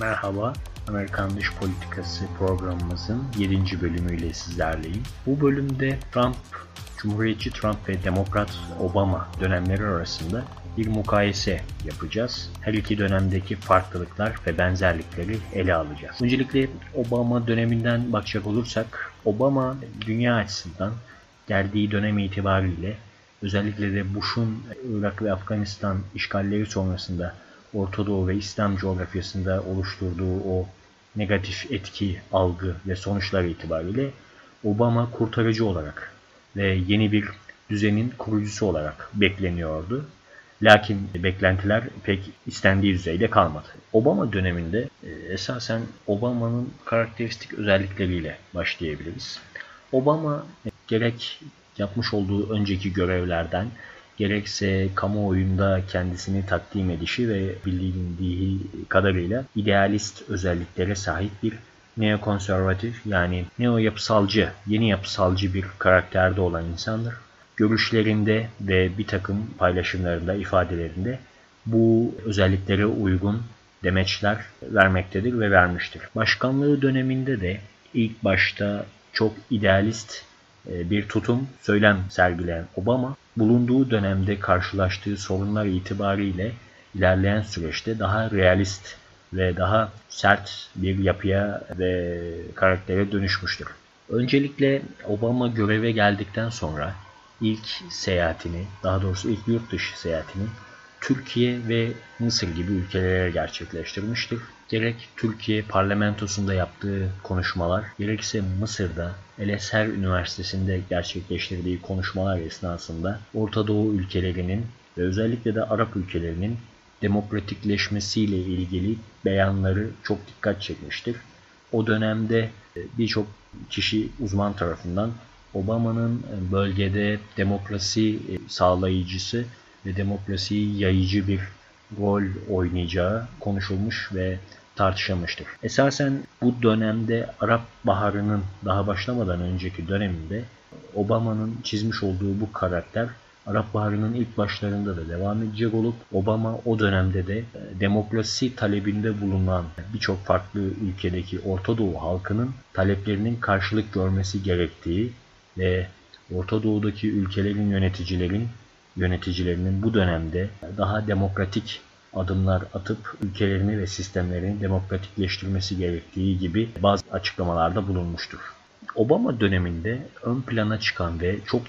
Merhaba, Amerikan Dış Politikası programımızın 7. bölümüyle sizlerleyim. Bu bölümde Trump, Cumhuriyetçi Trump ve Demokrat Obama dönemleri arasında bir mukayese yapacağız. Her iki dönemdeki farklılıklar ve benzerlikleri ele alacağız. Öncelikle Obama döneminden bakacak olursak, Obama dünya açısından geldiği dönem itibariyle özellikle de Bush'un Irak ve Afganistan işgalleri sonrasında Orta Doğu ve İslam coğrafyasında oluşturduğu o negatif etki, algı ve sonuçlar itibariyle Obama kurtarıcı olarak ve yeni bir düzenin kurucusu olarak bekleniyordu. Lakin beklentiler pek istendiği düzeyde kalmadı. Obama döneminde e, esasen Obama'nın karakteristik özellikleriyle başlayabiliriz. Obama e, gerek yapmış olduğu önceki görevlerden gerekse kamuoyunda kendisini takdim edişi ve bilindiği kadarıyla idealist özelliklere sahip bir neokonservatif yani neo yapısalcı, yeni yapısalcı bir karakterde olan insandır. Görüşlerinde ve bir takım paylaşımlarında, ifadelerinde bu özelliklere uygun demeçler vermektedir ve vermiştir. Başkanlığı döneminde de ilk başta çok idealist e, bir tutum, söylem sergileyen Obama, bulunduğu dönemde karşılaştığı sorunlar itibariyle ilerleyen süreçte daha realist ve daha sert bir yapıya ve karaktere dönüşmüştür. Öncelikle Obama göreve geldikten sonra ilk seyahatini, daha doğrusu ilk yurt dışı seyahatini Türkiye ve Mısır gibi ülkelere gerçekleştirmiştir. Gerek Türkiye parlamentosunda yaptığı konuşmalar, gerekse Mısır'da El Eser Üniversitesi'nde gerçekleştirdiği konuşmalar esnasında Orta Doğu ülkelerinin ve özellikle de Arap ülkelerinin demokratikleşmesiyle ilgili beyanları çok dikkat çekmiştir. O dönemde e, birçok kişi uzman tarafından Obama'nın bölgede demokrasi e, sağlayıcısı ve demokrasiyi yayıcı bir rol oynayacağı konuşulmuş ve tartışılmıştır. Esasen bu dönemde Arap Baharı'nın daha başlamadan önceki döneminde Obama'nın çizmiş olduğu bu karakter Arap Baharı'nın ilk başlarında da devam edecek olup Obama o dönemde de e, demokrasi talebinde bulunan birçok farklı ülkedeki Orta Doğu halkının taleplerinin karşılık görmesi gerektiği ve Orta Doğu'daki ülkelerin yöneticilerin yöneticilerinin bu dönemde daha demokratik adımlar atıp ülkelerini ve sistemlerini demokratikleştirmesi gerektiği gibi bazı açıklamalarda bulunmuştur. Obama döneminde ön plana çıkan ve çok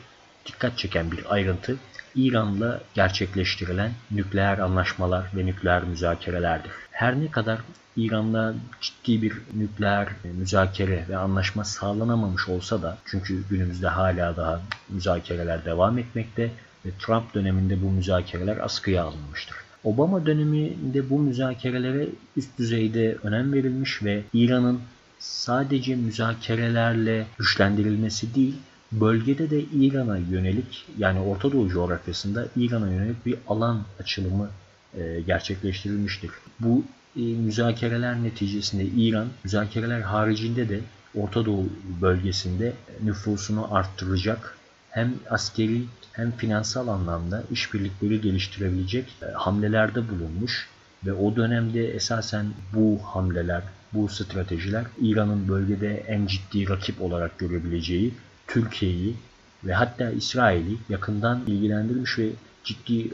dikkat çeken bir ayrıntı İran'la gerçekleştirilen nükleer anlaşmalar ve nükleer müzakerelerdir. Her ne kadar İran'la ciddi bir nükleer müzakere ve anlaşma sağlanamamış olsa da çünkü günümüzde hala daha müzakereler devam etmekte ve Trump döneminde bu müzakereler askıya alınmıştır. Obama döneminde bu müzakerelere üst düzeyde önem verilmiş ve İran'ın sadece müzakerelerle güçlendirilmesi değil, bölgede de İran'a yönelik yani Orta Doğu coğrafyasında İran'a yönelik bir alan açılımı e, gerçekleştirilmiştir. Bu e, müzakereler neticesinde İran müzakereler haricinde de Orta Doğu bölgesinde nüfusunu arttıracak hem askeri hem finansal anlamda işbirlikleri geliştirebilecek e, hamlelerde bulunmuş ve o dönemde esasen bu hamleler, bu stratejiler İran'ın bölgede en ciddi rakip olarak görebileceği Türkiye'yi ve hatta İsrail'i yakından ilgilendirmiş ve ciddi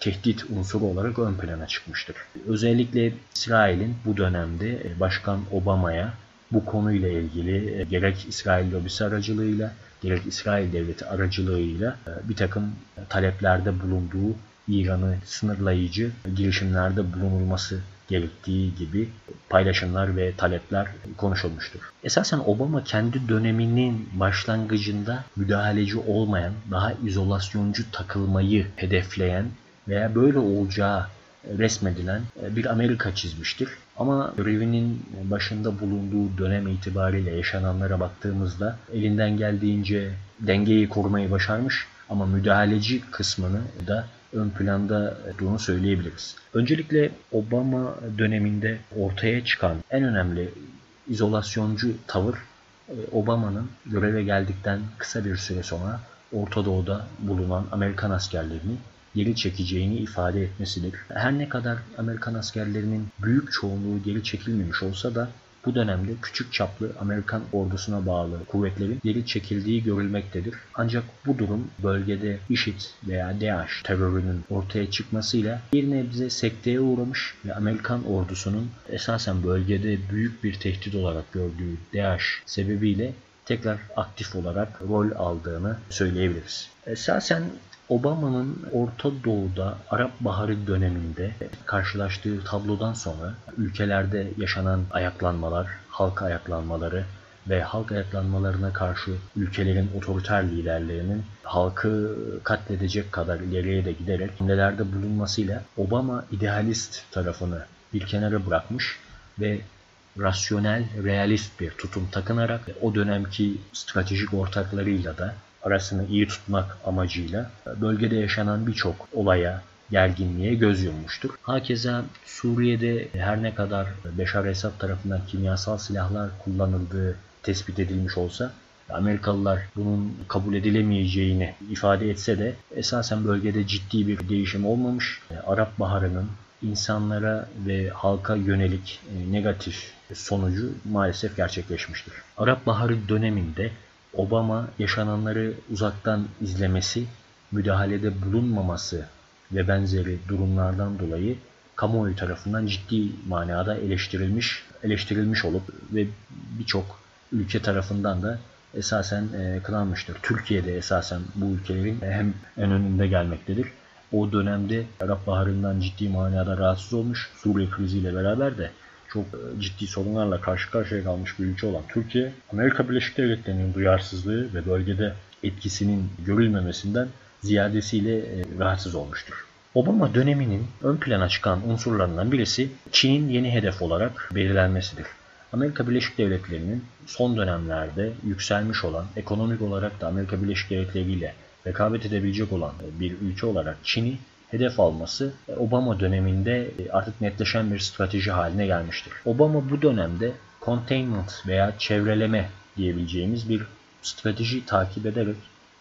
tehdit unsuru olarak ön plana çıkmıştır. Özellikle İsrail'in bu dönemde e, Başkan Obama'ya bu konuyla ilgili e, gerek İsrail lobisi aracılığıyla gerek İsrail devleti aracılığıyla e, bir takım taleplerde bulunduğu İran'ı sınırlayıcı girişimlerde bulunulması gerektiği gibi paylaşımlar ve talepler konuşulmuştur. Esasen Obama kendi döneminin başlangıcında müdahaleci olmayan, daha izolasyoncu takılmayı hedefleyen veya böyle olacağı resmedilen bir Amerika çizmiştir. Ama görevinin başında bulunduğu dönem itibariyle yaşananlara baktığımızda elinden geldiğince dengeyi korumayı başarmış ama müdahaleci kısmını da ön planda olduğunu söyleyebiliriz. Öncelikle Obama döneminde ortaya çıkan en önemli izolasyoncu tavır e, Obama'nın göreve geldikten kısa bir süre sonra Orta Doğu'da bulunan Amerikan askerlerini geri çekeceğini ifade etmesidir. Her ne kadar Amerikan askerlerinin büyük çoğunluğu geri çekilmemiş olsa da bu dönemde küçük çaplı Amerikan ordusuna bağlı kuvvetlerin geri çekildiği görülmektedir. Ancak bu durum bölgede IŞİD veya DAEŞ terörünün ortaya çıkmasıyla bir nebze sekteye uğramış ve Amerikan ordusunun esasen bölgede büyük bir tehdit olarak gördüğü DAEŞ sebebiyle tekrar aktif olarak rol aldığını söyleyebiliriz. Esasen Obama'nın Orta Doğu'da Arap Baharı döneminde karşılaştığı tablodan sonra ülkelerde yaşanan ayaklanmalar, halk ayaklanmaları ve halk ayaklanmalarına karşı ülkelerin otoriter liderlerinin halkı katledecek kadar ileriye de giderek hamlelerde bulunmasıyla Obama idealist tarafını bir kenara bırakmış ve rasyonel, realist bir tutum takınarak o dönemki stratejik ortaklarıyla da arasını iyi tutmak amacıyla bölgede yaşanan birçok olaya, gerginliğe göz yummuştur. Hakeza Suriye'de her ne kadar Beşar Esad tarafından kimyasal silahlar kullanıldığı tespit edilmiş olsa Amerikalılar bunun kabul edilemeyeceğini ifade etse de esasen bölgede ciddi bir değişim olmamış. Arap Baharı'nın insanlara ve halka yönelik negatif sonucu maalesef gerçekleşmiştir. Arap Baharı döneminde Obama yaşananları uzaktan izlemesi, müdahalede bulunmaması ve benzeri durumlardan dolayı kamuoyu tarafından ciddi manada eleştirilmiş, eleştirilmiş olup ve birçok ülke tarafından da esasen e, kınanmıştır. Türkiye'de esasen bu ülkelerin hem en önünde gelmektedir. O dönemde Arap Baharı'ndan ciddi manada rahatsız olmuş. Suriye kriziyle beraber de çok e, ciddi sorunlarla karşı karşıya kalmış bir ülke olan Türkiye, Amerika Birleşik Devletleri'nin duyarsızlığı ve bölgede etkisinin görülmemesinden ziyadesiyle e, rahatsız olmuştur. Obama döneminin ön plana çıkan unsurlarından birisi Çin'in yeni hedef olarak belirlenmesidir. Amerika Birleşik Devletleri'nin son dönemlerde yükselmiş olan, ekonomik olarak da Amerika Birleşik Devletleri ile rekabet edebilecek olan bir ülke olarak Çin'i hedef alması e, Obama döneminde e, artık netleşen bir strateji haline gelmiştir. Obama bu dönemde containment veya çevreleme diyebileceğimiz bir strateji takip ederek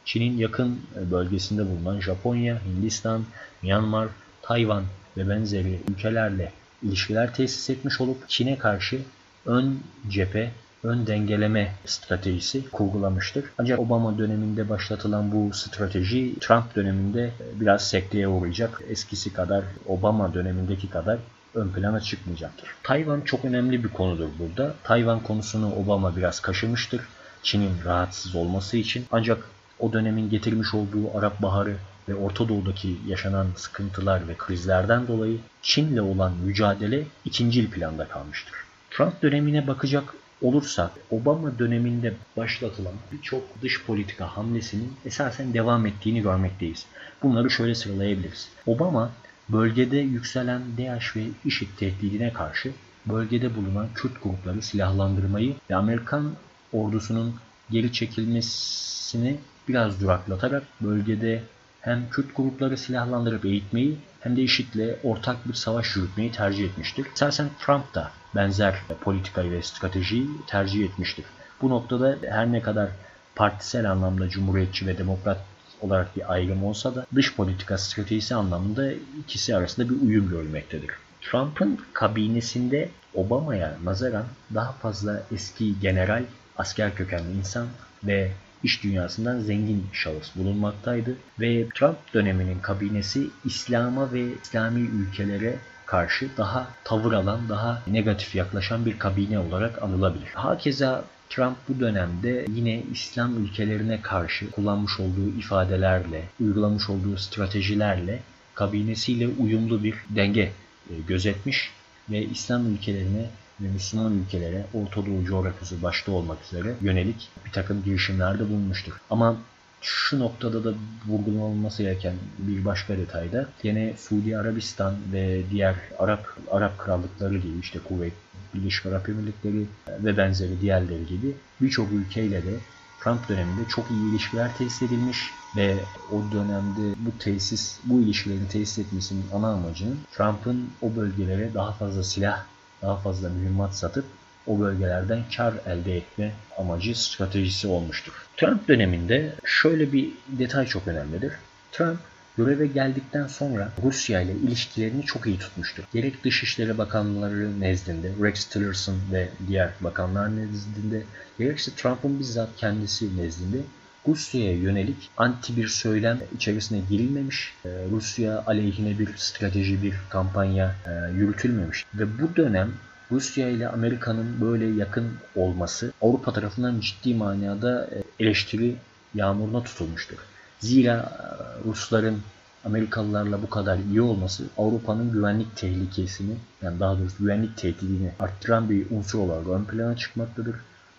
Çin'in yakın e, bölgesinde bulunan Japonya, Hindistan, Myanmar, Tayvan ve benzeri ülkelerle ilişkiler tesis etmiş olup Çin'e karşı ön cephe ön dengeleme stratejisi kurgulamıştır. Ancak Obama döneminde başlatılan bu strateji Trump döneminde biraz sekteye uğrayacak. Eskisi kadar Obama dönemindeki kadar ön plana çıkmayacaktır. Tayvan çok önemli bir konudur burada. Tayvan konusunu Obama biraz kaşımıştır. Çin'in rahatsız olması için. Ancak o dönemin getirmiş olduğu Arap Baharı ve Orta Doğu'daki yaşanan sıkıntılar ve krizlerden dolayı Çin'le olan mücadele ikincil planda kalmıştır. Trump dönemine bakacak olursak Obama döneminde başlatılan birçok dış politika hamlesinin esasen devam ettiğini görmekteyiz. Bunları şöyle sıralayabiliriz. Obama bölgede yükselen DAEŞ ve IŞİD tehdidine karşı bölgede bulunan Kürt grupları silahlandırmayı ve Amerikan ordusunun geri çekilmesini biraz duraklatarak bölgede hem Kürt grupları silahlandırıp eğitmeyi hem de IŞİD'le ortak bir savaş yürütmeyi tercih etmiştir. Esasen Trump da benzer politikayı ve stratejiyi tercih etmiştir. Bu noktada her ne kadar partisel anlamda cumhuriyetçi ve demokrat olarak bir ayrım olsa da dış politika stratejisi anlamında ikisi arasında bir uyum görülmektedir. Trump'ın kabinesinde Obama'ya nazaran daha fazla eski general, asker kökenli insan ve iş dünyasından zengin şahıs bulunmaktaydı ve Trump döneminin kabinesi İslam'a ve İslami ülkelere karşı daha tavır alan, daha negatif yaklaşan bir kabine olarak anılabilir. Hakeza Trump bu dönemde yine İslam ülkelerine karşı kullanmış olduğu ifadelerle, uygulamış olduğu stratejilerle kabinesiyle uyumlu bir denge e, gözetmiş ve İslam ülkelerine ve Müslüman ülkelere Orta Doğu coğrafyası başta olmak üzere yönelik bir takım girişimlerde bulunmuştur. Ama şu noktada da vurgulanması gereken bir başka detayda yine Suudi Arabistan ve diğer Arap Arap krallıkları gibi işte Kuveyt, Birleşik Arap Emirlikleri ve benzeri diğerleri gibi birçok ülkeyle de Trump döneminde çok iyi ilişkiler tesis edilmiş ve o dönemde bu tesis, bu ilişkilerin tesis etmesinin ana amacının Trump'ın o bölgelere daha fazla silah, daha fazla mühimmat satıp o bölgelerden kar elde etme amacı stratejisi olmuştur. Trump döneminde şöyle bir detay çok önemlidir. Trump Göreve geldikten sonra Rusya ile ilişkilerini çok iyi tutmuştur. Gerek Dışişleri Bakanları nezdinde, Rex Tillerson ve diğer bakanlar nezdinde, gerekse Trump'ın bizzat kendisi nezdinde Rusya'ya yönelik anti bir söylem içerisine girilmemiş, e, Rusya aleyhine bir strateji, bir kampanya e, yürütülmemiş. Ve bu dönem Rusya ile Amerika'nın böyle yakın olması Avrupa tarafından ciddi manada e, eleştiri yağmuruna tutulmuştur. Zira Rusların Amerikalılarla bu kadar iyi olması Avrupa'nın güvenlik tehlikesini yani daha doğrusu güvenlik tehdidini arttıran bir unsur olarak ön plana çıkmaktadır.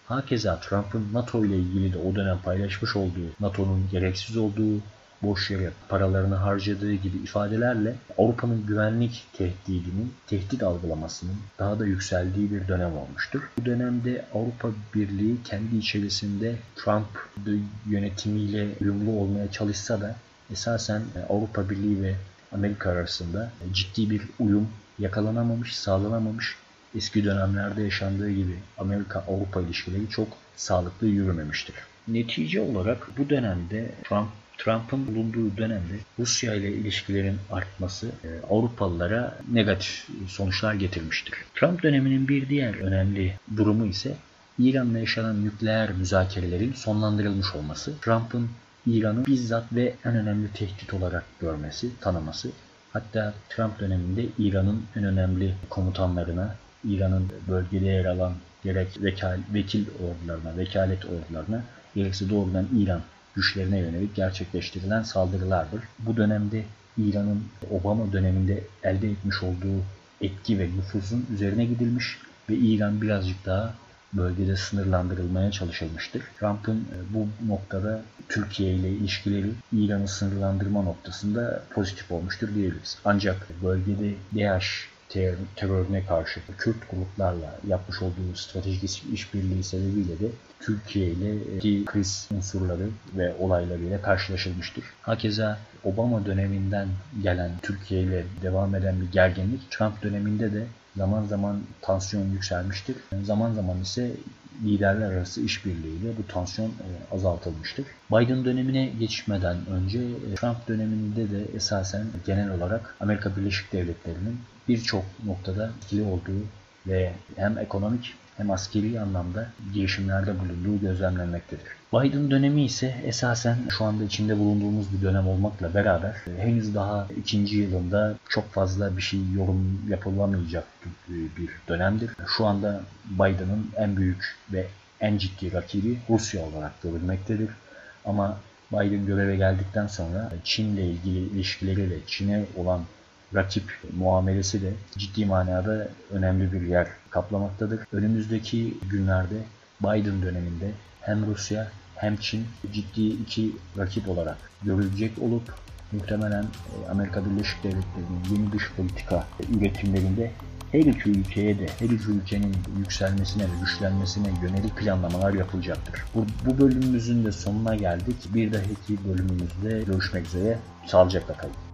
Hakeza Trump'ın NATO ile ilgili de o dönem paylaşmış olduğu NATO'nun gereksiz olduğu, boş yere paralarını harcadığı gibi ifadelerle Avrupa'nın güvenlik tehdidinin, tehdit algılamasının daha da yükseldiği bir dönem olmuştur. Bu dönemde Avrupa Birliği kendi içerisinde Trump yönetimiyle uyumlu olmaya çalışsa da esasen Avrupa Birliği ve Amerika arasında ciddi bir uyum yakalanamamış, sağlanamamış eski dönemlerde yaşandığı gibi Amerika-Avrupa ilişkileri çok sağlıklı yürümemiştir. Netice olarak bu dönemde Trump Trump'ın bulunduğu dönemde Rusya ile ilişkilerin artması e, Avrupalılara negatif sonuçlar getirmiştir. Trump döneminin bir diğer önemli durumu ise İran'la yaşanan nükleer müzakerelerin sonlandırılmış olması. Trump'ın İran'ı bizzat ve en önemli tehdit olarak görmesi, tanıması. Hatta Trump döneminde İran'ın en önemli komutanlarına İran'ın bölgede yer alan gerek vekal, vekil ordularına, vekalet ordularına gerekse doğrudan İran güçlerine yönelik gerçekleştirilen saldırılardır. Bu dönemde İran'ın Obama döneminde elde etmiş olduğu etki ve nüfuzun üzerine gidilmiş ve İran birazcık daha bölgede sınırlandırılmaya çalışılmıştır. Trump'ın e, bu noktada Türkiye ile ilişkileri İran'ı sınırlandırma noktasında pozitif olmuştur diyebiliriz. Ancak bölgede DAEŞ ter terörüne karşı Kürt gruplarla yapmış olduğu stratejik işbirliği sebebiyle de Türkiye ile kriz unsurları ve olaylarıyla karşılaşılmıştır. Hakeza Obama döneminden gelen Türkiye ile devam eden bir gerginlik Trump döneminde de zaman zaman tansiyon yükselmiştir. Zaman zaman ise liderler arası işbirliğiyle bu tansiyon e, azaltılmıştır. Biden dönemine geçmeden önce e, Trump döneminde de esasen genel olarak Amerika Birleşik Devletleri'nin birçok noktada etkili olduğu ve hem ekonomik hem askeri anlamda girişimlerde bulunduğu gözlemlenmektedir. Biden dönemi ise esasen şu anda içinde bulunduğumuz bir dönem olmakla beraber e, henüz daha ikinci yılında çok fazla bir şey yorum yapılamayacak bir dönemdir. Şu anda Biden'ın en büyük ve en ciddi rakibi Rusya olarak görülmektedir. Ama Biden göreve geldikten sonra Çin'le ilgili ilişkileriyle Çin'e olan rakip muamelesi de ciddi manada önemli bir yer kaplamaktadır. Önümüzdeki günlerde Biden döneminde hem Rusya hem Çin ciddi iki rakip olarak görülecek olup muhtemelen e, Amerika Birleşik Devletleri'nin yeni dış politika üretimlerinde her iki ülkeye de her iki ülkenin yükselmesine ve güçlenmesine yönelik planlamalar yapılacaktır. Bu, bu bölümümüzün de sonuna geldik. Bir dahaki bölümümüzde görüşmek üzere. Sağlıcakla kalın.